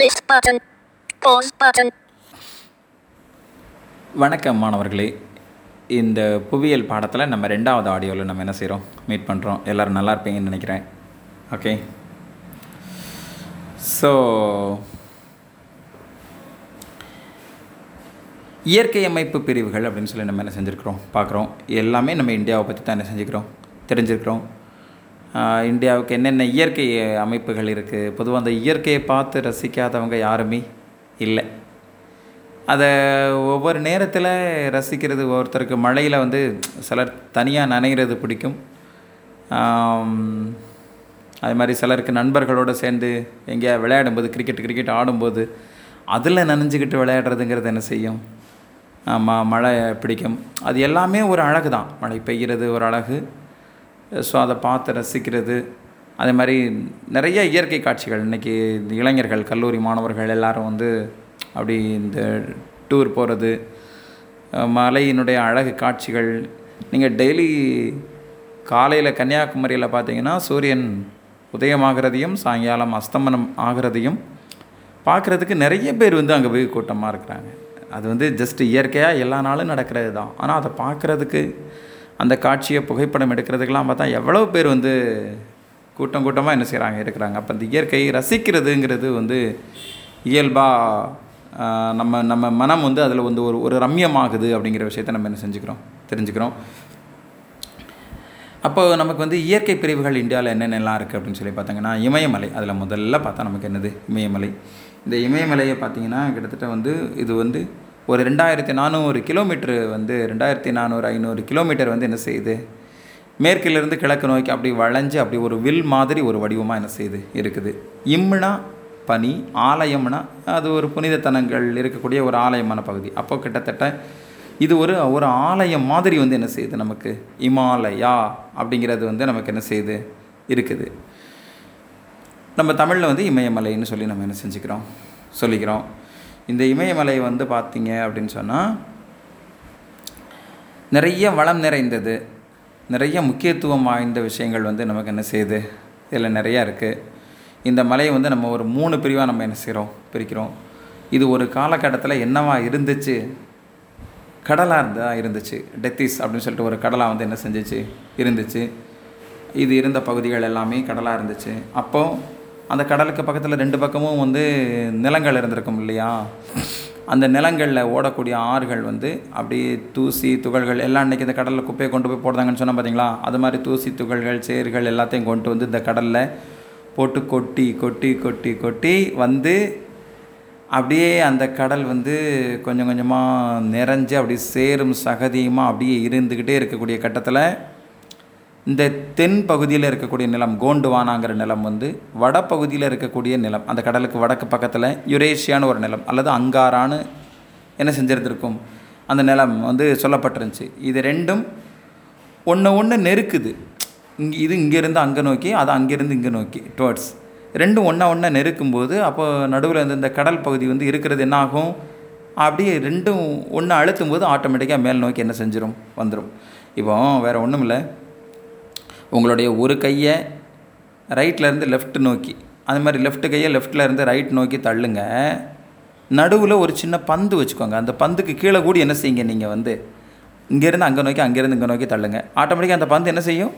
List button. Pause button. வணக்கம் மாணவர்களே. இந்த புவியியல் பாடத்தில் நம்ம ரெண்டாவது ஆடியோவில் நம்ம என்ன செய்கிறோம் மீட் பண்ணுறோம் எல்லோரும் நல்லா இருப்பீங்கன்னு நினைக்கிறேன். ஓகே ஸோ இயற்கை அமைப்பு பிரிவுகள் அப்படின்னு சொல்லி நம்ம என்ன செஞ்சுருக்கிறோம்? பார்க்குறோம். எல்லாமே நம்ம இந்தியாவை பற்றி தான் என்ன செஞ்சுக்கிறோம் தெரிஞ்சுருக்குறோம். இந்தியாவுக்கு என்னென்ன இயற்கை அமைப்புகள் இருக்குது பொதுவாக அந்த இயற்கையை பார்த்து ரசிக்காதவங்க யாருமே இல்லை. அதை ஒவ்வொரு நேரத்தில் ரசிக்கிறது ஒருத்தருக்கு மழையில் வந்து சிலர் தனியாக நனைகிறது பிடிக்கும். அது மாதிரி சிலருக்கு நண்பர்களோடு சேர்ந்து எங்கேயா விளையாடும்போது கிரிக்கெட் கிரிக்கெட் ஆடும்போது அதில் நனைஞ்சுக்கிட்டு விளையாடுறதுங்கிறது என்ன செய்யும்? ஆமாம் மழை பிடிக்கும். அது எல்லாமே ஒரு அழகு தான் மழை பெய்கிறது ஒரு அழகு. ஸோ அதை பார்த்து ரசிக்கிறது. அதே மாதிரி நிறைய இயற்கை காட்சிகள். இன்றைக்கி இளைஞர்கள் கல்லூரி மாணவர்கள் எல்லாரும் வந்து அப்படி இந்த டூர் போகிறது மலையினுடைய அழகு காட்சிகள். நீங்கள் டெய்லி காலையில் கன்னியாகுமரியில் பார்த்தீங்கன்னா சூரியன் உதயமாகிறதையும் சாயங்காலம் அஸ்தமனம் ஆகிறதையும் பார்க்குறதுக்கு நிறைய பேர் வந்து அங்கே போய் கூட்டமாக இருக்கிறாங்க. அது வந்து ஜஸ்ட் இயற்கையாக எல்லா நாளும் நடக்கிறது தான் ஆனால் அதை பார்க்குறதுக்கு அந்த காட்சியை புகைப்படம் எடுக்கிறதுக்கெல்லாம் பார்த்தா எவ்வளோ பேர் வந்து கூட்டம் கூட்டமாக என்ன செய்கிறாங்க இருக்கிறாங்க அப்போ அந்த இயற்கையை ரசிக்கிறதுங்கிறது வந்து இயல்பாக நம்ம நம்ம மனம் வந்து அதில் வந்து ஒரு ஒரு ரம்யமாகுது அப்படிங்கிற விஷயத்த நம்ம என்ன செஞ்சுக்கிறோம் தெரிஞ்சுக்கிறோம். அப்போ நமக்கு வந்து இயற்கை பிரிவுகள் இந்தியாவில் என்னென்னலாம் இருக்குது அப்படின்னு சொல்லி பார்த்தாங்கன்னா இமயமலை. அதில் முதல்ல பார்த்தா நமக்கு என்னது? இமயமலை. இந்த இமயமலையை பார்த்தீங்கன்னா கிட்டத்தட்ட வந்து இது வந்து ஒரு ரெண்டாயிரத்தி நானூறு கிலோமீட்டர் வந்து ரெண்டாயிரத்தி நானூறு ஐநூறு கிலோமீட்டர் வந்து என்ன செய்யுது? மேற்கிலிருந்து கிழக்கு நோக்கி அப்படி வளைஞ்சு அப்படி ஒரு வில் மாதிரி ஒரு வடிவமாக என்ன செய்யுது? இருக்குது. இம்னா பனி ஆலயம்னா அது ஒரு புனிதத்தனங்கள் இருக்கக்கூடிய ஒரு ஆலயமான பகுதி. அப்போ கிட்டத்தட்ட இது ஒரு ஒரு ஆலயம் மாதிரி வந்து என்ன செய்யுது நமக்கு? இமாலயா அப்படிங்கிறது வந்து நமக்கு என்ன செய்யுது? இருக்குது. நம்ம தமிழில் வந்து இமயமலைன்னு சொல்லி நம்ம என்ன செஞ்சுக்கிறோம்? சொல்லிக்கிறோம். இந்த இமயமலை வந்து பார்த்தீங்க அப்படின்னு சொன்னால் நிறைய வளம் நிறைந்தது. நிறைய முக்கியத்துவம் வாய்ந்த விஷயங்கள் வந்து நமக்கு என்ன செய்யுது? இதில் நிறையா இருக்குது இந்த மலையை வந்து நம்ம ஒரு மூணு பிரிவாக நம்ம என்ன செய்கிறோம் பிரிக்கிறோம். இது ஒரு காலகட்டத்தில் என்னவா இருந்துச்சு? கடலாக இருந்தால் இருந்துச்சு. டெத்திஸ் அப்படின்னு சொல்லிட்டு ஒரு கடலாக வந்து என்ன செஞ்சுச்சு? இருந்துச்சு. இது இருந்த பகுதிகள் எல்லாமே கடலாக இருந்துச்சு. அப்போது அந்த கடலுக்கு பக்கத்தில் ரெண்டு பக்கமும் வந்து நிலங்கள் இருந்திருக்கும் இல்லையா? அந்த நிலங்களில் ஓடக்கூடிய ஆறுகள் வந்து அப்படியே தூசி துகள்கள் எல்லாம் இன்றைக்கி இந்த கடலில் குப்பையை கொண்டு போய் போடுறாங்கன்னு சொன்னால் பார்த்தீங்களா அது மாதிரி தூசி துகள்கள் சேறுகள் எல்லாத்தையும் கொண்டு வந்து இந்த கடலில் போட்டு கொட்டி கொட்டி கொட்டி கொட்டி வந்து அப்படியே அந்த கடல் வந்து கொஞ்சம் கொஞ்சமாக நிறைஞ்சு அப்படியே சேரும் சகதியுமாக அப்படியே இருந்துக்கிட்டே இருக்கக்கூடிய கட்டத்தில் இந்த தென் பகுதியில் இருக்கக்கூடிய நிலம் கோண்டுவானாங்கிற நிலம் வந்து வடபகுதியில் இருக்கக்கூடிய நிலம் அந்த கடலுக்கு வடக்கு பக்கத்தில் யுரேஷியான்னு ஒரு நிலம் அல்லது அங்காரான்னு என்ன செஞ்சிருந்திருக்கும் அந்த நிலம் வந்து சொல்லப்பட்டிருந்துச்சு. இது ரெண்டும் ஒன்று ஒன்று நெருக்குது. இங்கே இது இங்கேருந்து அங்கே நோக்கி அது அங்கேருந்து இங்கே நோக்கி டுவர்ட்ஸ் ரெண்டும் ஒன்றா ஒன்றா நெருக்கும்போது அப்போ நடுவில் வந்து இந்த கடல் பகுதி வந்து இருக்கிறது என்ன ஆகும் அப்படியே ரெண்டும் ஒன்று அழுத்தும் போது ஆட்டோமேட்டிக்காக மேல் நோக்கி என்ன செஞ்சிடும் வந்துடும் இப்போ வேறு ஒன்றும் இல்லை உங்களுடைய ஒரு கையை ரைட்லேருந்து லெஃப்ட் நோக்கி. அது மாதிரி லெஃப்ட் கையை லெஃப்ட்லேருந்து ரைட் நோக்கி தள்ளுங்க. நடுவில் ஒரு சின்ன பந்து வச்சுக்கோங்க. அந்த பந்துக்கு கீழே கூடி என்ன செய்யுங்க நீங்கள் வந்து? இங்கேருந்து அங்கே நோக்கி அங்கேருந்து இங்கே நோக்கி தள்ளுங்க. ஆட்டோமேட்டிக்காக அந்த பந்து என்ன செய்யும்?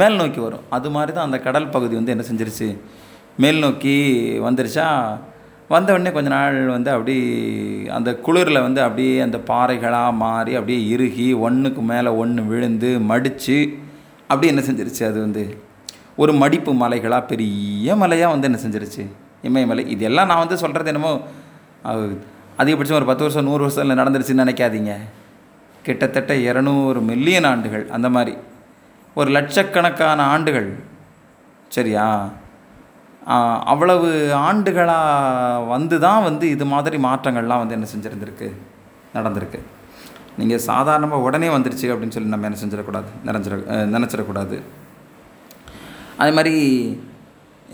மேல் நோக்கி வரும். அது மாதிரி தான் அந்த கடல் பகுதி வந்து என்ன செஞ்சிருச்சு? மேல் நோக்கி வந்துருச்சா? வந்த உடனே கொஞ்ச நாள் வந்து அப்படி அந்த குளிரில் வந்து அப்படியே அந்த பாறைகளாக மாறி அப்படியே இறுகி ஒன்றுக்கு மேலே ஒன்று விழுந்து மடித்து அப்படி என்ன செஞ்சிருச்சு? அது வந்து ஒரு மடிப்பு மலைகளாக பெரிய மலையாக வந்து என்ன செஞ்சிருச்சு? இமயமலை. இதெல்லாம் நான் வந்து சொல்கிறது என்னமோ அதிகபட்சம் ஒரு பத்து வருஷம் நூறு வருஷத்தில் நடந்துருச்சுன்னு நினைக்காதீங்க. கிட்டத்தட்ட இரநூறு மில்லியன் ஆண்டுகள் அந்த மாதிரி. ஒரு லட்சக்கணக்கான ஆண்டுகள். சரியா? அவ்வளவு ஆண்டுகளாக வந்து தான் வந்து இது மாதிரி மாற்றங்கள்லாம் வந்து என்ன செஞ்சுருந்துருக்கு? நடந்திருக்கு. நீங்கள் சாதாரணமாக உடனே வந்துருச்சு அப்படின்னு சொல்லி நம்ம என்ன செஞ்சிடக்கூடாது? நினைஞ்சிட நினச்சிடக்கூடாது. அதே மாதிரி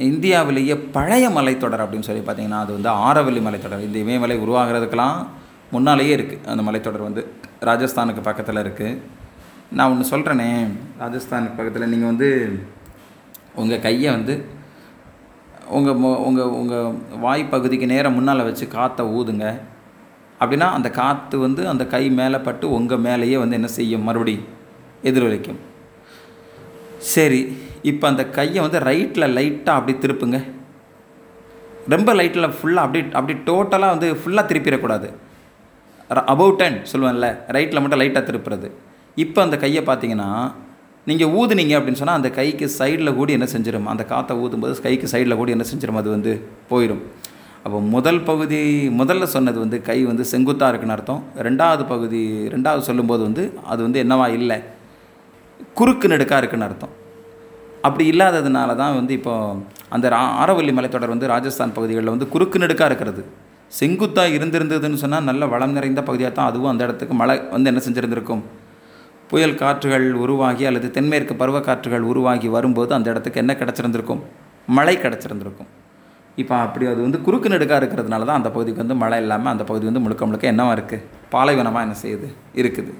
இந்தியாவிலேயே பழைய மலைத்தொடர் அப்படின்னு சொல்லி பார்த்தீங்கன்னா அது வந்து ஆரவல்லி மலைத்தொடர் இந்த இமயமலை உருவாகிறதுக்கெல்லாம் முன்னாலேயே இருக்குது அந்த மலைத்தொடர் வந்து ராஜஸ்தானுக்கு பக்கத்தில் இருக்குது நான் ஒன்று சொல்கிறேனே ராஜஸ்தானுக்கு பக்கத்தில் நீங்கள் வந்து உங்கள் கையை வந்து உங்கள் உங்கள் உங்கள் வாய் பகுதிக்கு நேரம் முன்னால் வச்சு காற்றை ஊதுங்க. அப்படின்னா அந்த காற்று வந்து அந்த கை மேலே பட்டு உங்கள் மேலேயே வந்து என்ன செய்யும்? மறுபடி எதிரொலிக்கும். சரி இப்போ அந்த கையை வந்து ரைட்டில் லைட்டாக அப்படி திருப்புங்க. ரொம்ப லைட்டில் ஃபுல்லாக அப்படி அப்படி டோட்டலாக வந்து ஃபுல்லாக திருப்பிடக்கூடாது. அபவுட் டென் சொல்லுவேன்ல ரைட்டில் மட்டும் லைட்டாக திருப்புறது. இப்போ அந்த கையை பார்த்தீங்கன்னா நீங்கள் ஊதுனீங்க அப்படின்னு சொன்னால் அந்த கைக்கு சைடில் கூடி என்ன செஞ்சிடும் அந்த காற்றை ஊதும்போது கைக்கு சைடில் கூடி என்ன செஞ்சிடும் அது வந்து போயிடும் அப்போ முதல் பகுதி முதல்ல சொன்னது வந்து கை வந்து செங்குத்தாக இருக்குன்னு அர்த்தம். ரெண்டாவது பகுதி ரெண்டாவது சொல்லும்போது வந்து அது வந்து என்னவா இல்லை? குறுக்கு நெடுக்காக இருக்குன்னு அர்த்தம். அப்படி இல்லாததுனால தான் வந்து இப்போ அந்த ஆரவல்லி மலைத்தொடர் வந்து ராஜஸ்தான் பகுதிகளில் வந்து குறுக்கு நெடுக்காக இருக்கிறது. செங்குத்தாக இருந்திருந்ததுன்னு சொன்னால் நல்ல வளம் நிறைந்த பகுதியாக தான் அதுவும் அந்த இடத்துக்கு மழை வந்து என்ன செஞ்சுருந்துருக்கும்? புயல் காற்றுகள் உருவாகி அல்லது தென்மேற்கு பருவக்காற்றுகள் உருவாகி வரும்போது அந்த இடத்துக்கு என்ன கிடச்சிருந்திருக்கும்? மழை கிடச்சிருந்திருக்கும். இப்போ அப்படி அது வந்து குறுக்கு நெடுக்காக இருக்கிறதுனால தான் அந்த பகுதிக்கு வந்து மழை இல்லாமல் அந்த பகுதி வந்து முழுக்க முழுக்க என்னவாக இருக்குது பாலைவனமாக என்ன செய்யுது? இருக்குது.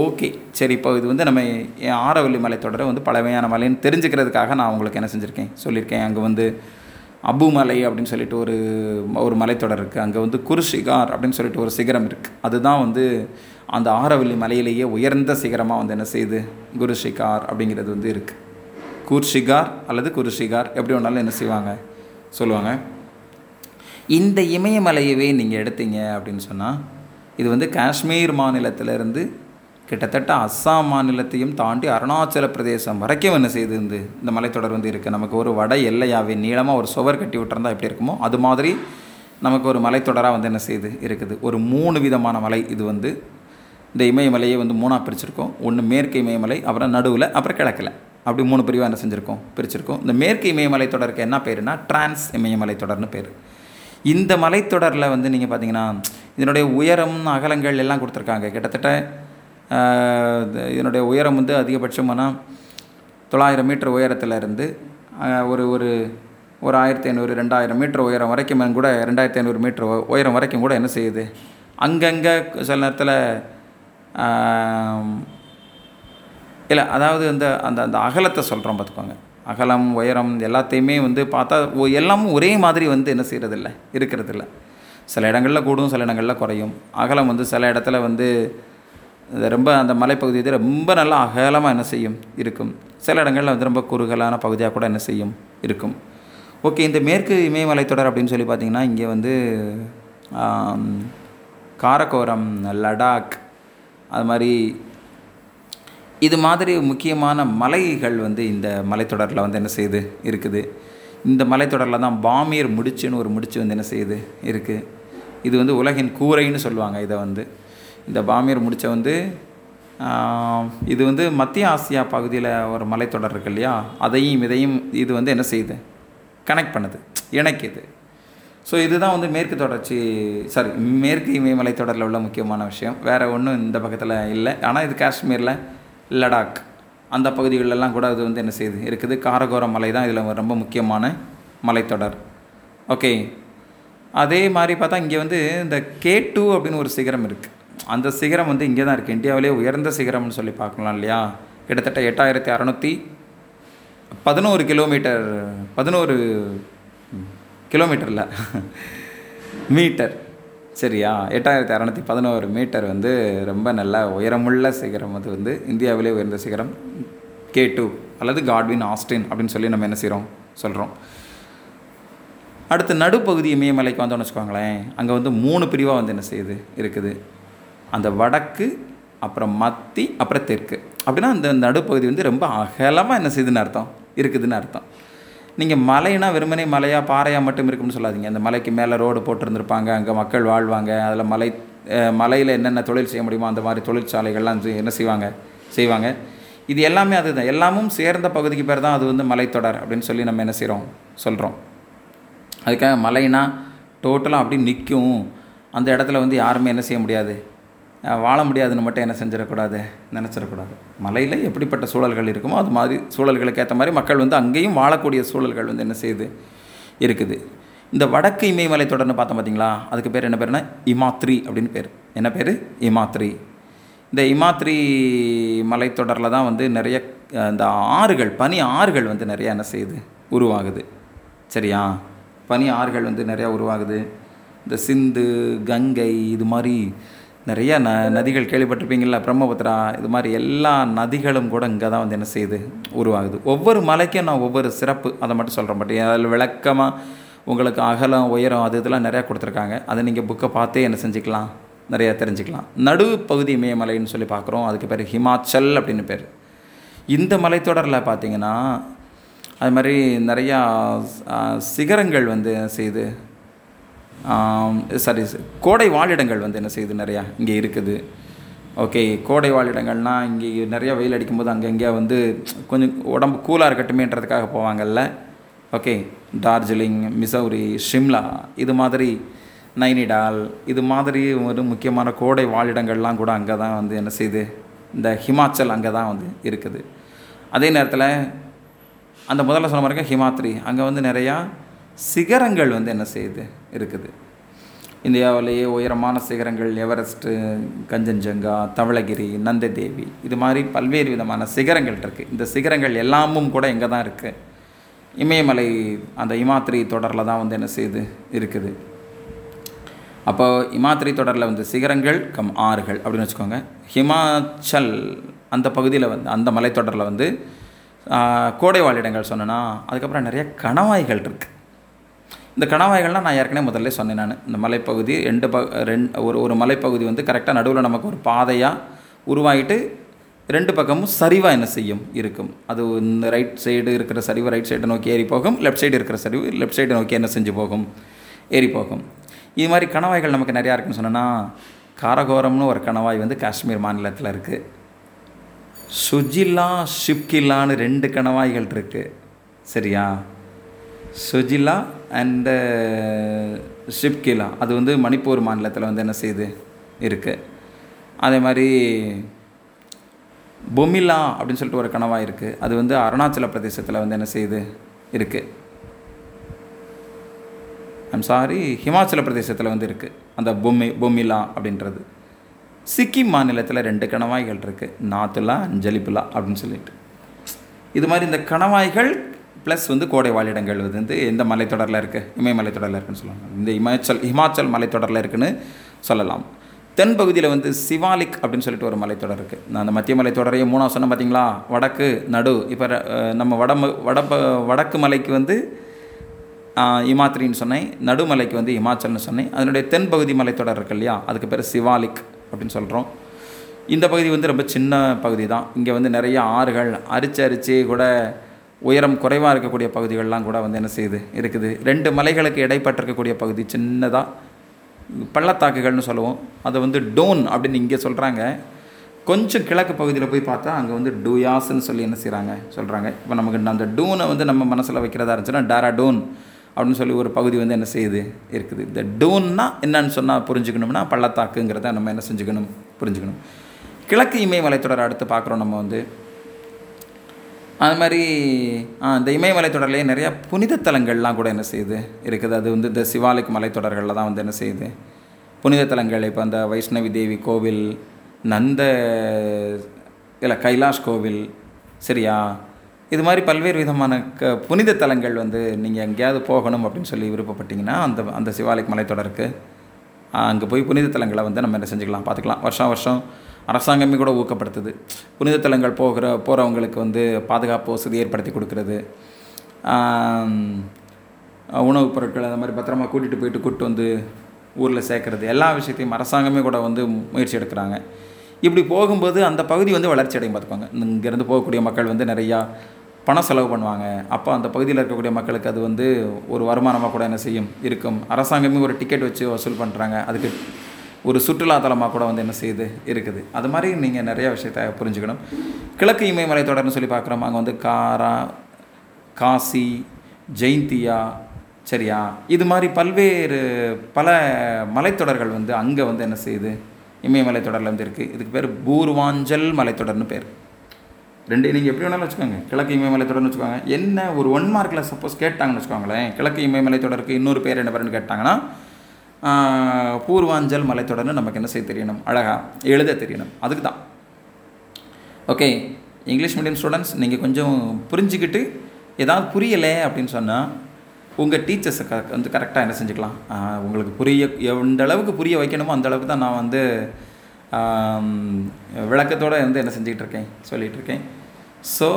ஓகே. சரி இப்போ இது வந்து நம்ம என் ஆரவல்லி மலைத்தொடரை வந்து பழமையான மலைன்னு தெரிஞ்சுக்கிறதுக்காக நான் உங்களுக்கு என்ன செஞ்சுருக்கேன்? சொல்லியிருக்கேன். அங்கே வந்து அபு மலை அப்படின்னு சொல்லிட்டு ஒரு ஒரு மலைத்தொடர் இருக்குது அங்கே வந்து குருஷிகார் அப்படின்னு சொல்லிட்டு ஒரு சிகரம் இருக்குது அதுதான் வந்து அந்த ஆரவல்லி மலையிலேயே உயர்ந்த சிகரமாக வந்து என்ன செய்யுது? குருஷிகார் அப்படிங்கிறது வந்து இருக்குது கூர்ஷிகார் அல்லது குருஷிகார் எப்படி வேணாலும் என்ன செய்வாங்க? சொல்லுவாங்க. இந்த இமயமலையவே நீங்கள் எடுத்தீங்க அப்படின்னு சொன்னால் இது வந்து காஷ்மீர் மாநிலத்திலேருந்து கிட்டத்தட்ட அஸ்ஸாம் மாநிலத்தையும் தாண்டி அருணாச்சல பிரதேசம் வரைக்கும் என்ன செய்து இந்த இந்த மலைத்தொடர் வந்து இருக்குது நமக்கு ஒரு வட எல்லையாவே நீளமாக ஒரு சுவர் கட்டி விட்டுருந்தா எப்படி இருக்குமோ அது மாதிரி நமக்கு ஒரு மலைத்தொடராக வந்து என்ன செய்யுது இருக்குது. ஒரு மூணு விதமான மலை இது வந்து இந்த இமயமலையை வந்து மூணாக பிரிச்சிருக்கோம். ஒன்று மேற்கு இமயமலை அப்புறம் நடுவில் அப்புறம் கிழக்கில். அப்படி மூணு பிரிவாக என்ன செஞ்சுருக்கோம்? பிரிச்சிருக்கோம். இந்த மேற்கு இமயமலை தொடருக்கு என்ன பேருனா டிரான்ஸ் இமயமலை தொடர்னு பேர். இந்த மலைத்தொடரில் வந்து நீங்கள் பார்த்தீங்கன்னா இதனுடைய உயரம் அகலங்கள் எல்லாம் கொடுத்துருக்காங்க. கிட்டத்தட்ட இது- இதனுடைய உயரம் வந்து அதிகபட்சமான தொள்ளாயிரம் மீட்டர் உயரத்தில் இருந்து ஒரு ஒரு ஒரு ஆயிரத்தி ஐநூறு ரெண்டாயிரம் மீட்டர் உயரம் வரைக்கும் கூட ரெண்டாயிரத்தி ஐநூறு மீட்டர் உயரம் வரைக்கும் கூட என்ன செய்யுது? அங்கங்கே சில நேரத்தில் இல்லை அதாவது அந்த அந்த அந்த அகலத்தை சொல்கிறோம் பார்த்துக்கோங்க. அகலம் உயரம் எல்லாத்தையுமே வந்து பார்த்தா எல்லாமும் ஒரே மாதிரி வந்து என்ன செய்கிறதில்ல இருக்கிறதில்ல. சில இடங்களில் கூடும் சில இடங்களில் குறையும். அகலம் வந்து சில இடத்துல வந்து ரொம்ப அந்த மலைப்பகுதி வந்து ரொம்ப நல்லா அகலமாக என்ன செய்யும் இருக்கும். சில இடங்களில் வந்து ரொம்ப குறுகலான பகுதியாக கூட என்ன செய்யும் இருக்கும். ஓகே இந்த மேற்கு இமயமலைத்தொடர் அப்படின்னு சொல்லி பார்த்தீங்கன்னா இங்கே வந்து காரக்கோரம் லடாக் அது மாதிரி இது மாதிரி முக்கியமான மலைகள் வந்து இந்த மலைத்தொடரில் வந்து என்ன செய்யுது இருக்குது? இந்த மலைத்தொடரில் தான் பாமீர் முடிச்சுன்னு ஒரு முடிச்சு வந்து என்ன செய்யுது இருக்குது இது வந்து உலகின் கூரைன்னு சொல்லுவாங்க இதை வந்து. இந்த பாமியர் முடிச்ச வந்து இது வந்து மத்திய ஆசியா பகுதியில் ஒரு மலைத்தொடர் இருக்கு இல்லையா? அதையும் இதையும் இது வந்து என்ன செய்யுது கனெக்ட் பண்ணுது இணைக்குது. ஸோ இதுதான் வந்து மேற்கு தொடர்ச்சி சாரி மேற்கு இமயமலை தொடரில் உள்ள முக்கியமான விஷயம். வேறு ஒன்றும் இந்த பக்கத்தில் இல்லை. ஆனால் இது காஷ்மீரில் லடாக். அந்த பகுதிகளெல்லாம் கூட அது வந்து என்ன செய்யுது இருக்குது. காரகோர மலை தான் இதில் ரொம்ப முக்கியமான மலைத்தொடர். ஓகே. அதே மாதிரி பார்த்தா இங்கே வந்து இந்த கே டூ அப்படின்னு ஒரு சிகரம் இருக்குது அந்த சிகரம் வந்து இங்கே தான் இருக்குது இந்தியாவிலே உயர்ந்த சிகரம்னு சொல்லி பார்க்கலாம் இல்லையா? கிட்டத்தட்ட எட்டாயிரத்தி அறநூற்றி பதினோரு கிலோமீட்டர் பதினோரு கிலோமீட்டரில் மீட்டர். சரியா? எட்டாயிரத்தி அறநூற்றி பதினோரு மீட்டர் வந்து ரொம்ப நல்ல உயரமுள்ள சிகரம் அது வந்து. இந்தியாவிலே உயர்ந்த சிகரம். கே டூ அல்லது காட்வின் ஆஸ்டின் அப்படின்னு சொல்லி நம்ம என்ன செய்கிறோம் சொல்கிறோம் அடுத்து நடுப்பகுதி இமயமலைக்கு வந்தோம்னு வச்சுக்கோங்களேன். அங்கே வந்து மூணு பிரிவாக வந்து என்ன செய்யுது? இருக்குது. அந்த வடக்கு அப்புறம் மத்தி அப்புறம் தெற்கு. அப்படின்னா அந்த நடுப்பகுதி வந்து ரொம்ப அகலமாக என்ன செய்யுதுன்னு அர்த்தம்? இருக்குதுன்னு அர்த்தம். நீங்கள் மலைனா வெறுமனே மலையாக பாறையாக மட்டும் இருக்கும்னு சொல்லாதீங்க. அந்த மலைக்கு மேலே ரோடு போட்டிருந்துருப்பாங்க அங்கே மக்கள் வாழ்வாங்க அதில் மலை மலையில் என்னென்ன தொழில் செய்ய முடியுமோ அந்த மாதிரி தொழிற்சாலைகள்லாம் செய்- என்ன செய்வாங்க? செய்வாங்க. இது எல்லாமே அதுதான். எல்லாமும் சேர்ந்த பகுதிக்கு பேர் தான் அது வந்து மலைத்தொடர் அப்படின்னு சொல்லி நம்ம என்ன செய்கிறோம் சொல்கிறோம் அதுக்காக மலைனா டோட்டலாக அப்படி நிற்கும் அந்த இடத்துல வந்து யாருமே என்ன செய்ய முடியாது? வாழ முடியாதுன்னு மட்டும் என்ன செஞ்சிடக்கூடாது? நினச்சிடக்கூடாது. மலையில் எப்படிப்பட்ட சூழல்கள் இருக்குமோ அது மாதிரி சூழல்களுக்கு ஏற்ற மாதிரி மக்கள் வந்து அங்கேயும் வாழக்கூடிய சூழல்கள் வந்து என்ன செய்யுது இருக்குது. இந்த வடக்கு இமயமலை தொடர்னு பார்த்தோம் பார்த்தீங்களா அதுக்கு பேர் என்ன பேர்னா இமாத்ரி அப்படின்னு பேர். என்ன பேர்? இமாத்ரி. இந்த இமாத்ரி மலைத்தொடரில் தான் வந்து நிறைய இந்த ஆறுகள் பனி ஆறுகள் வந்து நிறைய என்ன செய்யுது? உருவாகுது. சரியா? பனி ஆறுகள் வந்து நிறையா உருவாகுது. இந்த சிந்து கங்கை இது மாதிரி நிறையா ந நதிகள் கேள்விப்பட்டிருப்பீங்களா பிரம்மபுத்திரா இது மாதிரி எல்லா நதிகளும் கூட இங்கே தான் வந்து என்ன செய்யுது? உருவாகுது. ஒவ்வொரு மலைக்கும் நான் ஒவ்வொரு சிறப்பு அதை மட்டும் சொல்கிறேன் பட் அதில் விளக்கமாக உங்களுக்கு அகலம் உயரம் அது இதெல்லாம் நிறையா கொடுத்துருக்காங்க. அதை நீங்கள் புக்கை பார்த்தே என்ன செஞ்சுக்கலாம்? நிறையா தெரிஞ்சுக்கலாம். நடு பகுதி இமயமலைன்னு சொல்லி பார்க்குறோம். அதுக்கு பேர் ஹிமாச்சல் அப்படின்னு பேர். இந்த மலைத்தொடரில் பார்த்தீங்கன்னா அது மாதிரி நிறையா சிகரங்கள் வந்து செய்து செய்யுது? சாரி கோடை வாழிடங்கள் வந்து என்ன செய்யுது நிறையா இங்கே இருக்குது. ஓகே கோடை வாழிடங்கள்னால் இங்கே நிறையா வெயில் அடிக்கும்போது அங்கே இங்கே வந்து கொஞ்சம் உடம்பு கூலாக இருக்கட்டுமேன்றதுக்காக போவாங்கல்ல. ஓகே டார்ஜிலிங் மிசௌரி ஷிம்லா இது மாதிரி நைனிடால் இது மாதிரி ஒரு முக்கியமான கோடை வாழிடங்கள்லாம் கூட அங்கே தான் வந்து என்ன செய்யுது? இந்த ஹிமாச்சல் அங்கே தான் வந்து இருக்குது. அதே நேரத்தில் அந்த முதல்ல சொன்ன மாதிரி ஹிமாத்ரி அங்கே வந்து நிறையா சிகரங்கள் வந்து என்ன செய்யுது? இருக்குது. இந்தியாவிலேயே உயரமான சிகரங்கள் எவரெஸ்ட்டு கஞ்சன்ஜங்கா தவளகிரி நந்ததேவி இது மாதிரி பல்வேறு விதமான சிகரங்கள் இருக்குது இந்த சிகரங்கள் எல்லாமும் கூட எங்கே தான் இருக்குது இமயமலை அந்த இமாத்திரி தொடரில் தான் வந்து என்ன செய்யுது இருக்குது. அப்போ இமாத்திரி தொடரில் வந்து சிகரங்கள் கம் ஆறுகள் அப்படின்னு வச்சுக்கோங்க. ஹிமாச்சல் அந்த பகுதியில் வந்து அந்த மலைத்தொடரில் வந்து கோடைவாழ் இடங்கள் சொன்னேன்னா அதுக்கப்புறம் நிறைய கணவாய்கள் இருக்குது இந்த கணவாய்கள்லாம் நான் ஏற்கனவே முதல்ல சொன்னேன் நான். இந்த மலைப்பகுதி ரெண்டு ப ரெண்டு ஒரு ஒரு மலைப்பகுதி வந்து கரெக்டாக நடுவில் நமக்கு ஒரு பாதையாக உருவாகிட்டு ரெண்டு பக்கமும் சரிவாக என்ன செய்யும்? இருக்கும். அது இந்த ரைட் சைடு இருக்கிற சரிவு ரைட் சைடை நோக்கி ஏறி போகும். லெஃப்ட் சைடு இருக்கிற சரிவு லெஃப்ட் சைடு நோக்கி என்ன செஞ்சு போகும்? ஏறி போகும். இது மாதிரி கணவாய்கள் நமக்கு நிறையா இருக்குன்னு சொன்னோன்னா காரகோரம்னு ஒரு கணவாய் வந்து காஷ்மீர் மாநிலத்தில் இருக்குது சுஜிலா ஷிப்கிலான்னு ரெண்டு கணவாய்கள் இருக்குது சரியா? Zojila and uh, Shipkila. அது வந்து மணிப்பூர் மாநிலத்தில் வந்து என்ன செய்யுது இருக்குது அதே மாதிரி பொமிலா அப்படின்னு சொல்லிட்டு ஒரு கணவாய் இருக்குது அது வந்து அருணாச்சல பிரதேசத்தில் வந்து என்ன செய்யுது இருக்குது ஐம் சாரி ஹிமாச்சல பிரதேசத்தில் வந்து இருக்குது அந்த பொம்மி பொம்மிலா அப்படின்றது. சிக்கிம் மாநிலத்தில் ரெண்டு கணவாய்கள் இருக்குது நாத்துலா அஞ்சலிப்புலா அப்படின்னு சொல்லிட்டு. இது மாதிரி இந்த கணவாய்கள் ப்ளஸ் வந்து கோடை வாழிடங்கள் வந்து எந்த மலைத்தொடரில் இருக்குது இமயமலைத்தொடரில் இருக்குன்னு சொல்லுவாங்க. இந்த இமாச்சல் ஹிமாச்சல் மலைத்தொடரில் இருக்குன்னு சொல்லலாம். தென் பகுதியில் வந்து சிவாலிக் அப்படின்னு சொல்லிட்டு ஒரு மலைத்தொடர் இருக்குது நான் அந்த மத்திய மலைத்தொடரையும் மூணாவது சொன்ன பார்த்தீங்களா வடக்கு நடு. இப்போ நம்ம வட வடப்ப வடக்கு மலைக்கு வந்து இமாத்திரின்னு சொன்னேன். நடுமலைக்கு வந்து இமாச்சல்னு சொன்னேன். அதனுடைய தென்பகுதி மலைத்தொடர் இருக்கு இல்லையா? அதுக்கு பேர் சிவாலிக் அப்படின்னு சொல்கிறோம் இந்த பகுதி வந்து ரொம்ப சின்ன பகுதி தான். இங்கே வந்து நிறைய ஆறுகள் அரிச்சு அரிச்சு கூட உயரம் குறைவாக இருக்கக்கூடிய பகுதிகள்லாம் கூட வந்து என்ன செய்யுது? இருக்குது. ரெண்டு மலைகளுக்கு இடைப்பட்டிருக்கக்கூடிய பகுதி சின்னதாக பள்ளத்தாக்குகள்னு சொல்லுவோம். அதை வந்து டோன் அப்படின்னு இங்கே சொல்கிறாங்க கொஞ்சம் கிழக்கு பகுதியில் போய் பார்த்தா அங்கே வந்து டூயாஸ்ன்னு சொல்லி என்ன செய்கிறாங்க சொல்கிறாங்க இப்போ நமக்கு அந்த டூனை வந்து நம்ம மனசில் வைக்கிறதா இருந்துச்சுன்னா டாரா டோன் அப்படின்னு சொல்லி ஒரு பகுதி வந்து என்ன செய்யுது? இருக்குது. இந்த டூன்னா என்னன்னு சொன்னால் புரிஞ்சுக்கணும்னா பள்ளத்தாக்குங்கிறத நம்ம என்ன செஞ்சுக்கணும்? புரிஞ்சுக்கணும். கிழக்கு இமயமலைத்தொடர் அடுத்து பார்க்குறோம் நம்ம வந்து. அது மாதிரி ஆ, இந்த இமயமலைத்தொடர்லேயே நிறையா புனித தலங்கள்லாம் கூட என்ன செய்யுது? இருக்குது. அது வந்து இந்த சிவாலிக் மலைத்தொடர்களில் தான் வந்து என்ன செய்யுது? புனித தலங்கள் இப்போ அந்த வைஷ்ணவி தேவி கோவில் நந்த இல்லை கைலாஷ் கோவில் சரியா? இது மாதிரி பல்வேறு விதமான க புனித தலங்கள் வந்து நீங்கள் எங்கேயாவது போகணும் அப்படின்னு சொல்லி விருப்பப்பட்டீங்கன்னா அந்த அந்த சிவாலிக் மலைத்தொடருக்கு அங்கே போய் புனித தலங்களை வந்து நம்ம என்ன செஞ்சுக்கலாம் பார்த்துக்கலாம். வருஷம் வருஷம் அரசாங்கமே கூட ஊக்கப்படுத்துது. புனித தலங்கள் போகிற போகிறவங்களுக்கு வந்து பாதுகாப்பு வசதி ஏற்படுத்தி கொடுக்கறது. உணவுப் பொருட்கள் அந்த மாதிரி பத்திரமா கூட்டிகிட்டு போயிட்டு கூப்பிட்டு வந்து ஊரில் சேர்க்குறது எல்லா விஷயத்தையும் அரசாங்கமே கூட வந்து முயற்சி எடுக்கிறாங்க. இப்படி போகும்போது அந்த பகுதி வந்து வளர்ச்சி அடையும் பார்த்துக்கோங்க. இங்கேருந்து போகக்கூடிய மக்கள் வந்து நிறையா பணம் செலவு பண்ணுவாங்க. அப்போ அந்த பகுதியில் இருக்கக்கூடிய மக்களுக்கு அது வந்து ஒரு வருமானமாக கூட என்ன செய்யும் இருக்கும். அரசாங்கமே ஒரு டிக்கெட் வச்சு வசூல் பண்ணுறாங்க அதுக்கு ஒரு சுற்றுலாத்தலமாக கூட வந்து என்ன செய்யுது இருக்குது. அது மாதிரி நீங்கள் நிறைய விஷயத்த புரிஞ்சுக்கணும். கிழக்கு இமயமலை தொடர்னு சொல்லி பார்க்குறோம். அங்கே வந்து காரா காசி ஜெயந்தியா சரியா? இது மாதிரி பல்வேறு பல மலைத்தொடர்கள் வந்து அங்கே வந்து என்ன செய்யுது இமயமலை தொடரில் வந்து இருக்குது இதுக்கு பேர் பூர்வாஞ்சல் மலைத்தொடர்னு பேர். ரெண்டு நீங்கள் எப்படி வேணாலும் வச்சுக்கோங்க. கிழக்கு இமயமலை தொடர்னு வச்சுக்கோங்க. என்ன ஒரு ஒன் மார்க்கில் சப்போஸ் கேட்டாங்கன்னு வச்சுக்கோங்களேன். கிழக்கு இமயமலை தொடருக்கு இன்னொரு பேர் என்ன பேருன்னு கேட்டாங்கன்னா பூர்வாஞ்சல் மலைத்தொடர்னு நமக்கு என்ன செய்ய தெரியணும்? அழகாக எழுத தெரியணும். அதுக்கு தான் ஓகே இங்கிலீஷ் மீடியம் ஸ்டூடெண்ட்ஸ் நீங்கள் கொஞ்சம் புரிஞ்சுக்கிட்டு ஏதாவது புரியலை அப்படின்னு சொன்னால் உங்கள் டீச்சர்ஸை க வந்து கரெக்டாக என்ன செஞ்சுக்கலாம்? உங்களுக்கு புரிய எந்த அளவுக்கு புரிய வைக்கணுமோ அந்த அளவுக்கு தான் நான் வந்து விளக்கத்தோடு வந்து என்ன செஞ்சுக்கிட்டு இருக்கேன் சொல்லிகிட்டு இருக்கேன். So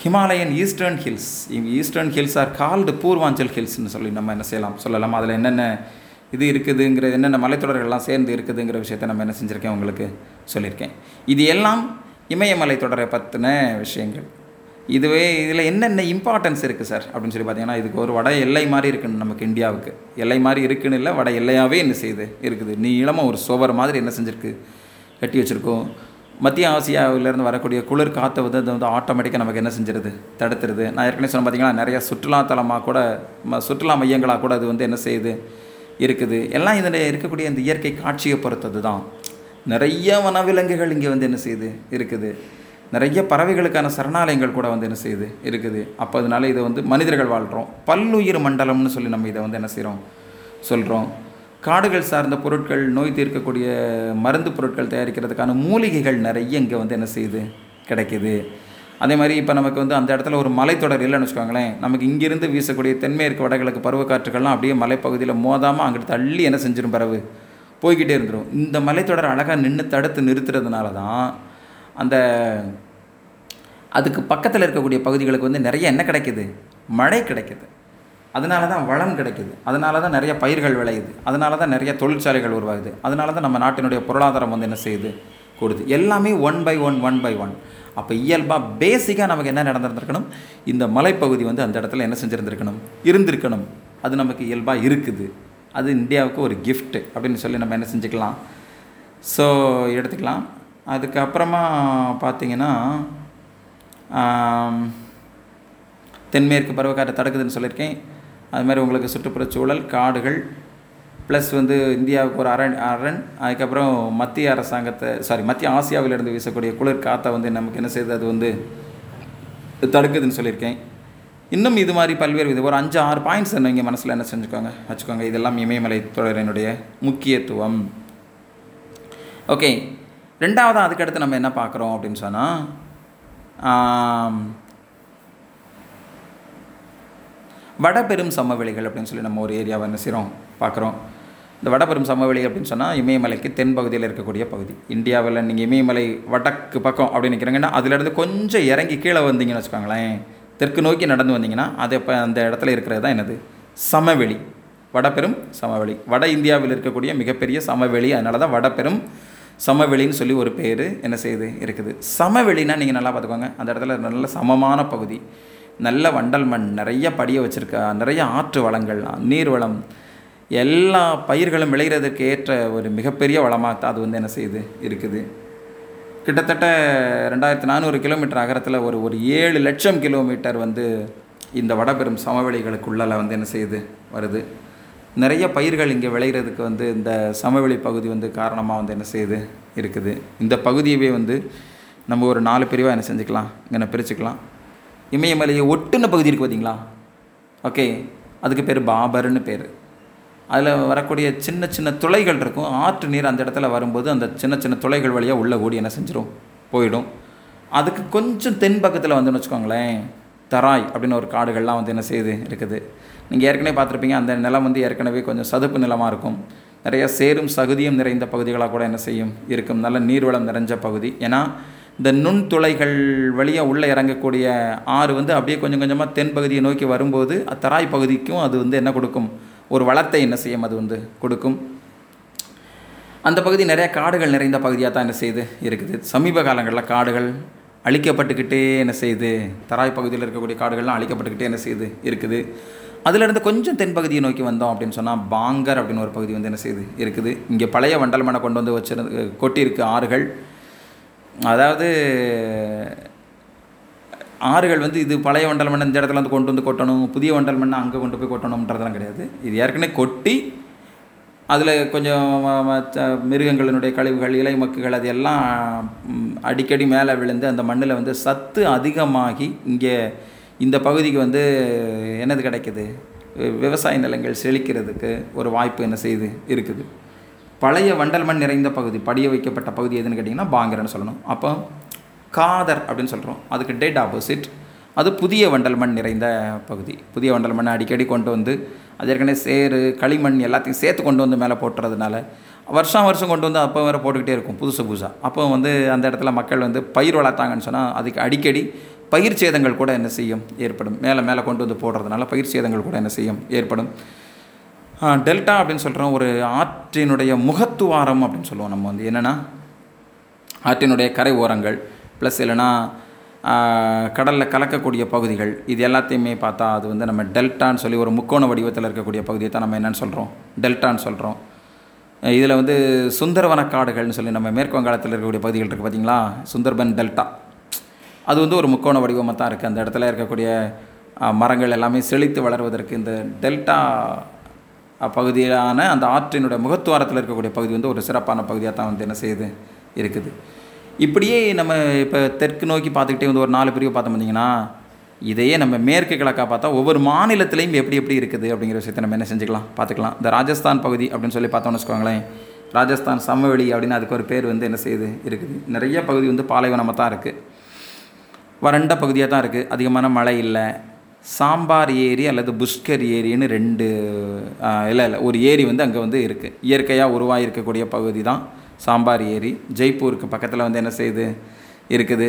Himalayan eastern hills. Eastern hills are called Purvanchal ஹில்ஸ்னு சொல்லி நம்ம என்ன செய்யலாம் சொல்லலாம். அதில் என்னென்ன இது இருக்குதுங்கிற என்னென்ன மலைத்தொடர்கள்லாம் சேர்ந்து இருக்குதுங்கிற விஷயத்தை நம்ம என்ன செஞ்சுருக்கேன் உங்களுக்கு சொல்லியிருக்கேன். இது எல்லாம் இமயமலை தொடரை பற்றின விஷயங்கள். இதுவே இதில் என்னென்ன இம்பார்ட்டன்ஸ் இருக்குது சார்? அப்படின்னு சொல்லி பார்த்தீங்கன்னா இதுக்கு ஒரு வட எல்லை மாதிரி இருக்குன்னு நமக்கு இந்தியாவுக்கு. எல்லை மாதிரி இருக்குன்னு இல்லை வட எல்லையாகவே என்ன செய்யுது இருக்குது? நீளமாக ஒரு சுவர் மாதிரி என்ன செஞ்சுருக்கு? கட்டி வச்சுருக்கோம். மத்திய ஆசியாவிலேருந்து வரக்கூடிய குளிர் காற்றை வந்து அது வந்து ஆட்டோமேட்டிக்காக நமக்கு என்ன செஞ்சிருது? தடுத்துருது. நான் ஏற்கனவே சொன்ன பார்த்தீங்கன்னா நிறைய சுற்றுலாத்தலமாக கூட ம- சுற்றுலா மையங்களாக கூட அது வந்து என்ன செய்யுது? இருக்குது. எல்லாம் இதில் இருக்கக்கூடிய இந்த இயற்கை காட்சியை பொறுத்தது தான் நிறைய வனவிலங்குகள் இங்கே வந்து என்ன செய்யுது? இருக்குது. நிறைய பறவைகளுக்கான சரணாலயங்கள் கூட வந்து என்ன செய்யுது? இருக்குது. அப்போ அதனால இதை வந்து மனிதர்கள் வாழ்கிறோம் பல்லுயிர் மண்டலம்னு சொல்லி நம்ம இதை வந்து என்ன செய்கிறோம் சொல்கிறோம் காடுகள் சார்ந்த பொருட்கள் நோய் தீர்க்கக்கூடிய மருந்து பொருட்கள் தயாரிக்கிறதுக்கான மூலிகைகள் நிறைய இங்கே வந்து என்ன செய்யுது? கிடைக்கிது. அதே மாதிரி இப்போ நமக்கு வந்து அந்த இடத்துல ஒரு மலைத்தொடர் இல்லைன்னு வச்சுக்கோங்களேன். நமக்கு இங்கிருந்து வீசக்கூடிய தென்மேற்கு வடகிழக்கு பருவக்காற்றுகள்லாம் அப்படியே மலைப்பகுதியில் மோதாமல் அங்கிட்டு தள்ளி என்ன செஞ்சிடும் பறவு? போய்கிட்டே இருந்துரும். இந்த மலைத்தொடர் அழகாக நின்று தடுத்து நிறுத்துறதுனால தான் அந்த அதுக்கு பக்கத்தில் இருக்கக்கூடிய பகுதிகளுக்கு வந்து நிறைய என்ன கிடைக்கிது. மழை கிடைக்கிது. அதனால தான் வளம் கிடைக்குது. அதனால தான் நிறைய பயிர்கள் விளையுது. அதனால தான் நிறைய தொழிற்சாலைகள் உருவாகுது. அதனால தான் நம்ம நாட்டினுடைய பொருளாதாரம் வந்து என்ன செய்யுது? கூடுது. எல்லாமே one by one one by one அப்போ இயல்பாக பேசிக்காக நமக்கு என்ன நடந்திருந்திருக்கணும்? இந்த மலைப்பகுதி வந்து அந்த இடத்துல என்ன செஞ்சுருந்துருக்கணும்? இருந்திருக்கணும். அது நமக்கு இயல்பாக இருக்குது. அது இந்தியாவுக்கு ஒரு கிஃப்ட்டு அப்படின்னு சொல்லி நம்ம என்ன செஞ்சுக்கலாம்? ஸோ எடுத்துக்கலாம். அதுக்கப்புறமா பார்த்தீங்கன்னா தென்மேற்கு பருவக்காற்று தடுக்குதுன்னு சொல்லியிருக்கேன். அது மாதிரி உங்களுக்கு சுற்றுப்புற சூழல் காடுகள் ப்ளஸ் வந்து இந்தியாவுக்கு ஒரு அரண் அரண் அதுக்கப்புறம் மத்திய அரசாங்கத்தை சாரி மத்திய ஆசியாவிலிருந்து வீசக்கூடிய குளிர் காற்றை வந்து நமக்கு என்ன செய்யுது? அது வந்து தடுக்குதுன்னு சொல்லியிருக்கேன். இன்னும் இது மாதிரி பல்வேறு இது ஒரு அஞ்சு ஆறு பாயிண்ட்ஸ் நீங்கள் மனசில் என்ன செஞ்சுக்கோங்க? வச்சுக்கோங்க இதெல்லாம் இமயமலை தொடரினுடைய முக்கியத்துவம். ஓகே ரெண்டாவதாக அதுக்கடுத்து நம்ம என்ன பார்க்குறோம் அப்படின்னு சொன்னால் வடபெரும் சமவெளிகள் அப்படின்னு சொல்லி நம்ம ஒரு ஏரியாவை என்ன செய்கிறோம் பார்க்குறோம். இந்த வடபெரும் சமவெளி அப்படின்னு சொன்னால் இமயமலைக்கு தென் பகுதியில் இருக்கக்கூடிய பகுதி. இந்தியாவில் நீங்கள் இமயமலை வடக்கு பக்கம் அப்படின்னு நிற்கிறீங்கன்னா அதுலேருந்து கொஞ்சம் இறங்கி கீழே வந்தீங்கன்னு வச்சுக்கோங்களேன். தெற்கு நோக்கி நடந்து வந்தீங்கன்னா அது இப்போ அந்த இடத்துல இருக்கிறது தான் என்னது? சமவெளி. வடபெரும் சமவெளி. வட இந்தியாவில் இருக்கக்கூடிய மிகப்பெரிய சமவெளி. அதனால தான் வடபெரும் சமவெளின்னு சொல்லி ஒரு பேர் என்ன செய்யுது இருக்குது. சமவெளினா நீங்கள் நல்லா பார்த்துக்கோங்க. அந்த இடத்துல நல்ல சமமான பகுதி. நல்ல வண்டல் மண் நிறைய படிய வச்சுருக்கா நிறைய ஆற்று வளங்கள் நீர் வளம் எல்லா பயிர்களும் விளைகிறதுக்கு ஏற்ற ஒரு மிகப்பெரிய வளமாக தான் அது வந்து என்ன செய்யுது இருக்குது. கிட்டத்தட்ட ரெண்டாயிரத்தி நானூறு கிலோமீட்டர் அகரத்தில் ஒரு ஒரு ஏழு லட்சம் கிலோமீட்டர் வந்து இந்த வடபெரும் சமவெளிகளுக்குள்ளால வந்து என்ன செய்யுது வருது. நிறைய பயிர்கள் இங்கே விளையிறதுக்கு வந்து இந்த சமவெளி பகுதி வந்து காரணமாக வந்து என்ன செய்யுது இருக்குது. இந்த பகுதியவே வந்து நம்ம ஒரு நாலு பிரிவாக என்ன செஞ்சுக்கலாம் இங்கே பிரிச்சுக்கலாம். இமயமலையை ஒட்டுன பகுதி இருக்குது பார்த்தீங்களா ஓகே அதுக்கு பேர் பாபர்னு பேர். அதில் வரக்கூடிய சின்ன சின்ன துளைகள் இருக்கும். ஆற்று நீர் அந்த இடத்துல வரும்போது அந்த சின்ன சின்ன துளைகள் வழியாக உள்ளே ஓடி என்ன செஞ்சிடும் போயிடும். அதுக்கு கொஞ்சம் தென் பக்கத்தில் வந்து வச்சுக்கோங்களேன். தராய் அப்படின்னு ஒரு காடுகள்லாம் வந்து என்ன செய்யுது இருக்குது. நீங்கள் ஏற்கனவே பார்த்துருப்பீங்க அந்த நிலம் வந்து ஏற்கனவே கொஞ்சம் சதுப்பு நிலமாக இருக்கும். நிறையா சேரும் சகுதியும் நிறைந்த பகுதிகளாக கூட என்ன செய்யும்? இருக்கும். நல்ல நீர்வளம் நிறைஞ்ச பகுதி. ஏன்னா இந்த நுண்துளைகள் வழியாக உள்ளே இறங்கக்கூடிய ஆறு வந்து அப்படியே கொஞ்சம் கொஞ்சமாக தென் பகுதியை நோக்கி வரும்போது தராய் பகுதிக்கும் அது வந்து என்ன கொடுக்கும்? ஒரு வளத்தை என்ன செய்யும்? அது வந்து கொடுக்கும். அந்த பகுதி நிறைய காடுகள் நிறைந்த பகுதியாக தான் என்ன செய்யுது இருக்குது. சமீப காலங்களில் காடுகள் அழிக்கப்பட்டுக்கிட்டே என்ன செய்யுது தராய் பகுதியில் இருக்கக்கூடிய காடுகள்லாம் அழிக்கப்பட்டுக்கிட்டே என்ன செய்யுது இருக்குது. அதிலிருந்து கொஞ்சம் தென்பகுதியை நோக்கி வந்தோம் அப்படின்னு சொன்னால் பாங்கர் அப்படின்னு ஒரு பகுதி வந்து என்ன செய்யுது இருக்குது. இங்கே பழைய வண்டல் மனை கொண்டு வந்து வச்சிருந்து கொட்டியிருக்கு ஆறுகள். அதாவது ஆறுகள் வந்து இது பழைய வண்டல் மண்ணை இந்த இடத்துல வந்து கொண்டு வந்து கொட்டணும் புதிய வண்டல் மண்ணை அங்கே கொண்டு போய் கொட்டணுன்றதெல்லாம் கிடையாது. இது ஏற்கனவே கொட்டி அதில் கொஞ்சம் மிருகங்களினுடைய கழிவுகள் இலை மக்குகள் அது எல்லாம் அடிக்கடி மேலே விழுந்து அந்த மண்ணில் வந்து சத்து அதிகமாகி இங்கே இந்த பகுதிக்கு வந்து என்னது கிடைக்குது? வி- விவசாய நிலங்கள் செழிக்கிறதுக்கு ஒரு வாய்ப்பு என்ன செய்யுது இருக்குது. பழைய வண்டல் மண் நிறைந்த பகுதி படிய வைக்கப்பட்ட பகுதி எதுன்னு கேட்டிங்கன்னா பாங்கரன்னு சொல்லணும். அப்போ காதர் அப்படின்னு சொல்கிறோம் அதுக்கு டெட் ஆப்போசிட் அது புதிய வண்டல் மண் நிறைந்த பகுதி. புதிய வண்டல் மண்ணை அடிக்கடி கொண்டு வந்து அது ஏற்கனவே சேறு களிமண் எல்லாத்தையும் சேர்த்து கொண்டு வந்து மேலே போட்டுறதுனால வருஷம் வருஷம் கொண்டு வந்து அப்போ வேறு போட்டுக்கிட்டே இருக்கும் புதுசு புதுசாக அப்போ வந்து அந்த இடத்துல மக்கள் வந்து பயிர் வளர்த்தாங்கன்னு சொன்னால் அதுக்கு அடிக்கடி பயிர் சேதங்கள் கூட என்ன செய்யும்? ஏற்படும். மேலே மேலே கொண்டு வந்து போடுறதுனால பயிர் சேதங்கள் கூட என்ன செய்யும்? ஏற்படும். டெல்டா அப்படின்னு சொல்கிறோம் ஒரு ஆற்றினுடைய முகத்துவாரம் அப்படின்னு சொல்லுவோம் நம்ம வந்து. என்னென்னா ஆற்றினுடைய கரை ஓரங்கள் ப்ளஸ் இல்லைன்னா கடலில் கலக்கக்கூடிய பகுதிகள் இது எல்லாத்தையுமே பார்த்தா அது வந்து நம்ம டெல்டான்னு சொல்லி ஒரு முக்கோண வடிவத்தில் இருக்கக்கூடிய பகுதியை தான் நம்ம என்னென்னு சொல்கிறோம் டெல்டான்னு சொல்கிறோம் இதில் வந்து சுந்தரவன காடுகள்னு சொல்லி நம்ம மேற்கு வங்காளத்தில் இருக்கக்கூடிய பகுதிகள் இருக்குது பார்த்தீங்களா சுந்தர்பன் டெல்டா. அது வந்து ஒரு முக்கோண வடிவமாக தான் இருக்குது அந்த இடத்துல இருக்கக்கூடிய மரங்கள் எல்லாமே செழித்து வளர்வதற்கு இந்த டெல்டா பகுதியான அந்த ஆற்றினுடைய முகத்துவாரத்தில் இருக்கக்கூடிய பகுதி வந்து ஒரு சிறப்பான பகுதியாக தான் வந்து என்ன செய்யுது? இருக்குது. இப்படியே நம்ம இப்போ தெற்கு நோக்கி பார்த்துக்கிட்டே வந்து ஒரு நாலு பிரிவு பார்த்தோம் பார்த்தீங்கன்னா இதையே நம்ம மேற்கு கிழக்காக பார்த்தா ஒவ்வொரு மாநிலத்திலையும் எப்படி எப்படி இருக்குது அப்படிங்கிற விஷயத்தை நம்ம என்ன செஞ்சுக்கலாம்? பார்த்துக்கலாம். இந்த ராஜஸ்தான் பகுதி அப்படின்னு சொல்லி பார்த்தோம்னு வச்சுக்கோங்களேன். ராஜஸ்தான் சமவெளி அப்படின்னு அதுக்கு ஒரு பேர் வந்து என்ன செய்யுது? இருக்குது. நிறைய பகுதி வந்து பாலைவனமாக தான் இருக்குது வறண்ட பகுதியாக தான் இருக்குது அதிகமான மழை இல்லை. சாம்பார் ஏரி அல்லது புஷ்கர் ஏரின்னு ரெண்டு இல்லை இல்லை ஒரு ஏரி வந்து அங்கே வந்து இருக்குது இயற்கையாக உருவாகிருக்கக்கூடிய பகுதி தான் சாம்பார் ஏரி. ஜெய்ப்பூருக்கு பக்கத்தில் வந்து என்ன செய்யுது இருக்குது.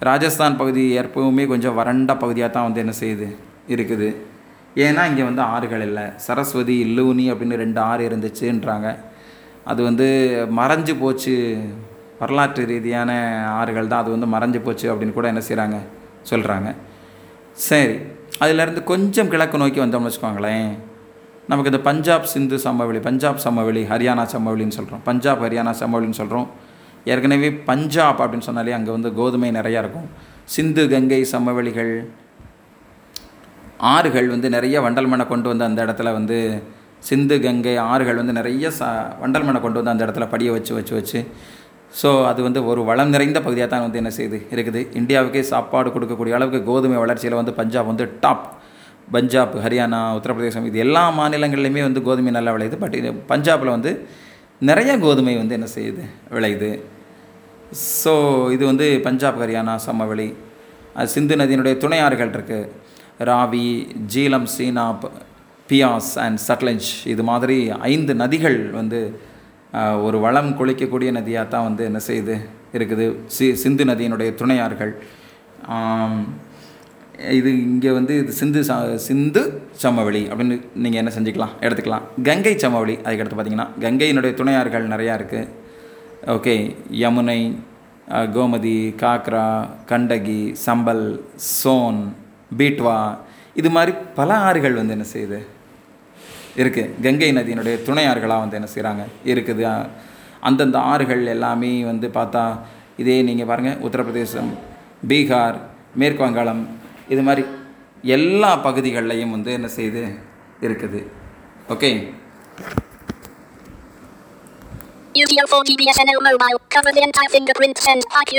ராஜஸ்தான் பகுதி எப்பவுமே கொஞ்சம் வறண்ட பகுதியாக தான் வந்து என்ன செய்யுது இருக்குது. ஏன்னா இங்கே வந்து ஆறுகள் இல்லை. சரஸ்வதி இல்லூனி அப்படின்னு ரெண்டு ஆறு இருந்துச்சுன்றாங்க. அது வந்து மறைஞ்சு போச்சு. வரலாற்று ரீதியான ஆறுகள் தான் அது வந்து மறைஞ்சு போச்சு அப்படின்னு கூட என்ன செய்கிறாங்க சொல்கிறாங்க சரி. அதிலேருந்து கொஞ்சம் கிழக்கு நோக்கி வந்தோம்னு வச்சுக்கோங்களேன். நமக்கு இந்த பஞ்சாப் சிந்து சமவெளி பஞ்சாப் சமவெளி ஹரியானா சமவெளின்னு சொல்கிறோம் பஞ்சாப் ஹரியானா சமவெளின்னு சொல்கிறோம் ஏற்கனவே பஞ்சாப் அப்படின்னு சொன்னாலே அங்கே வந்து கோதுமை நிறையா இருக்கும். சிந்து கங்கை சமவெளிகள் ஆறுகள் வந்து நிறைய வண்டல் மண்ணை கொண்டு வந்து அந்த இடத்துல வந்து சிந்து கங்கை ஆறுகள் வந்து நிறைய ச வண்டல் மண்ணை கொண்டு வந்து அந்த இடத்துல படிய வச்சு வச்சு வச்சு ஸோ அது வந்து ஒரு வளம் நிறைந்த பகுதியாக தான் வந்து என்ன செய்யுது இருக்குது. இந்தியாவுக்கே சாப்பாடு கொடுக்கக்கூடிய அளவுக்கு கோதுமை வளர்ச்சியில் வந்து பஞ்சாப் வந்து டாப் பஞ்சாப் ஹரியானா உத்தரப்பிரதேசம் இது எல்லா மாநிலங்கள்லையுமே வந்து கோதுமை நல்லா விளையுது. பட் இது பஞ்சாபில் வந்து நிறைய கோதுமை வந்து என்ன செய்யுது? விளையுது. ஸோ இது வந்து பஞ்சாப் ஹரியானா சமவெளி. அது சிந்து நதியினுடைய துணையாறுகள் இருக்குது ராவி ஜீலம் சீனாப் பியாஸ் அண்ட் சட்லஞ்ச் இது மாதிரி ஐந்து நதிகள் வந்து ஒரு வளம் கொளிக்கக்கூடிய நதியாக தான் வந்து என்ன செய்யுது இருக்குது? சி சிந்து நதியினுடைய துணையார்கள். இது இங்கே வந்து இது சிந்து ச சிந்து சமவெளி அப்படின்னு நீங்கள் என்ன செஞ்சுக்கலாம்? எடுத்துக்கலாம். கங்கை சமவெளி அதுக்கடுத்து பார்த்தீங்கன்னா கங்கையினுடைய துணையார்கள் நிறையா இருக்குது ஓகே யமுனை கோமதி காக்ரா கண்டகி சம்பல் சோன் பீட்வா இது மாதிரி பல ஆறுகள் வந்து என்ன செய்யுது இருக்குது கங்கை நதியினுடைய துணை ஆறுகளாக வந்து என்ன செய்கிறாங்க இருக்குது அந்தந்த ஆறுகள் எல்லாமே வந்து பார்த்தா இதே நீங்கள் பாருங்கள் உத்தரப்பிரதேசம் பீகார் மேற்கு வங்காளம் இது மாதிரி எல்லா பகுதிகள்லையும் வந்து என்ன செய்யுது இருக்குது okay UTL 4 GBSNL mobile. Cover the entire fingerprint send. IQ.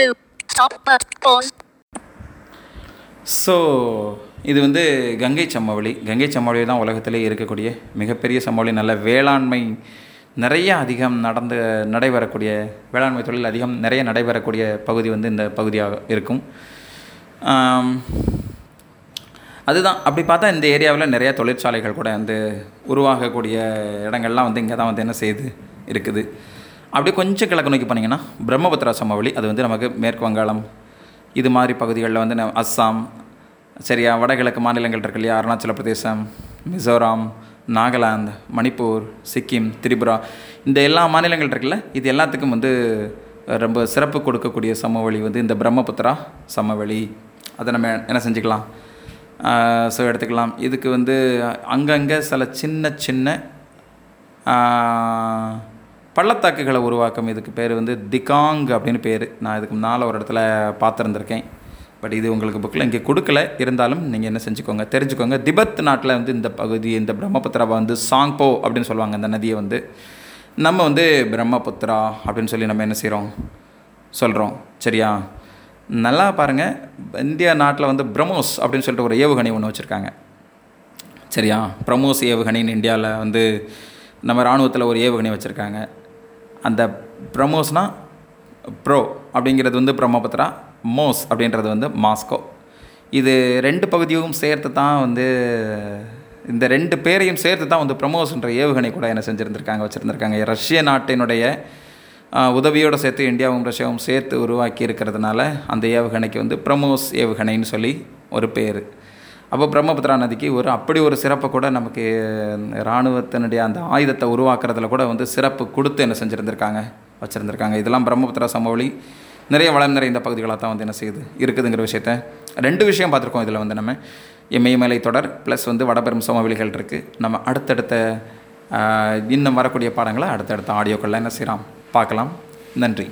Stop. But. Pause. So இது வந்து கங்கை சமவெளி. கங்கை சமவெளி தான் உலகத்திலே இருக்கக்கூடிய மிகப்பெரிய சமவெளி. நல்ல வேளாண்மை நிறைய அதிகம் நடந்து நடைபெறக்கூடிய வேளாண்மை தொழில் அதிகம் நிறைய நடைபெறக்கூடிய பகுதி வந்து இந்த பகுதியாக இருக்கும். அதுதான். அப்படி பார்த்தா இந்த ஏரியாவில் நிறைய தொழிற்சாலைகள் கூட வந்து உருவாகக்கூடிய இடங்கள்லாம் வந்து இங்கே தான் வந்து என்ன செய்யுது இருக்குது. அப்படி கொஞ்சம் கிழக்கு நோக்கி போனீங்கன்னா பிரம்மபுத்திரா சமவெளி. அது வந்து நமக்கு மேற்கு வங்காளம் இது மாதிரி பகுதிகளில் வந்து அஸ்ஸாம் சரியா வடகிழக்கு மாநிலங்கள் இருக்கு இல்லையா? அருணாச்சல பிரதேசம் மிசோராம் நாகாலாந்து மணிப்பூர் சிக்கிம் திரிபுரா. இந்த எல்லா மாநிலங்கள் இருக்குல்ல? இது எல்லாத்துக்கும் வந்து ரொம்ப சிறப்பு கொடுக்கக்கூடிய சமவெளி வந்து இந்த பிரம்மபுத்திரா சமவெளி அதை நம்ம என்ன செஞ்சுக்கலாம்? ஸோ எடுத்துக்கலாம். இதுக்கு வந்து அங்கங்கே சில சின்ன சின்ன பள்ளத்தாக்குகளை உருவாக்கும். இதுக்கு பேர் வந்து திகாங் அப்படின்னு பேர். நான் இதுக்கு முன்னால் ஒரு இடத்துல பார்த்துருந்துருக்கேன். பட் இது உங்களுக்கு புக்கில் இங்கே கொடுக்கல. இருந்தாலும் நீங்கள் என்ன செஞ்சுக்கோங்க தெரிஞ்சுக்கோங்க. திபெத் நாட்டில் வந்து இந்த பகுதி இந்த பிரம்மபுத்திராவை வந்து சாங்போ அப்படின்னு சொல்லுவாங்க. இந்த நதியை வந்து நம்ம வந்து பிரம்மபுத்திரா அப்படின்னு சொல்லி நம்ம என்ன செய்கிறோம் சொல்கிறோம் சரியா? நல்லா பாருங்கள் இந்தியா நாட்டில் வந்து பிரம்மோஸ் அப்படின்னு சொல்லிட்டு ஒரு ஏவுகணை ஒன்று வச்சுருக்காங்க. சரியா? பிரமோஸ் ஏவுகணைன்னு இந்தியாவில் வந்து நம்ம இராணுவத்தில் ஒரு ஏவுகணை வச்சுருக்காங்க. அந்த பிரமோஸ்னால் ப்ரோ அப்படிங்கிறது வந்து பிரம்மபுத்திரா மோஸ் அப்படின்றது வந்து மாஸ்கோ. இது ரெண்டு பகுதியும் சேர்த்து தான் வந்து இந்த ரெண்டு பேரையும் சேர்த்து தான் வந்து பிரமோஸ்ன்ற ஏவுகணை கூட என்ன செஞ்சுருந்துருக்காங்க வச்சுருந்துருக்காங்க. ரஷ்ய நாட்டினுடைய உதவியோடு சேர்த்து இந்தியாவும் ரஷ்யாவும் சேர்த்து உருவாக்கி இருக்கிறதுனால அந்த ஏவுகணைக்கு வந்து பிரமோஸ் ஏவுகணைன்னு சொல்லி ஒரு பேர். அப்போ பிரம்மபுத்திரா நதிக்கு ஒரு அப்படி ஒரு சிறப்பை கூட நமக்கு இராணுவத்தினுடைய அந்த ஆயுதத்தை உருவாக்குறதுல கூட வந்து சிறப்பு கொடுத்து என்ன செஞ்சுருந்துருக்காங்க வச்சுருந்துருக்காங்க. இதெல்லாம் பிரம்மபுத்திரா சமவெளி நிறைய வளம் நிறைந்த பகுதிகளாக தான் வந்து என்ன செய்யுது இருக்குதுங்கிற விஷயத்த ரெண்டு விஷயம் பார்த்துருக்கோம் இதில் வந்து நம்ம. இமயமலை தொடர் ப்ளஸ் வந்து வடபெரும் சமவெளிகள் இருக்குது நம்ம அடுத்தடுத்த ஆஹ், இன்னும் வரக்கூடிய பாடங்களை அடுத்தடுத்த ஆடியோக்களில் என்ன செய்யலாம் பார்க்கலாம். நன்றி.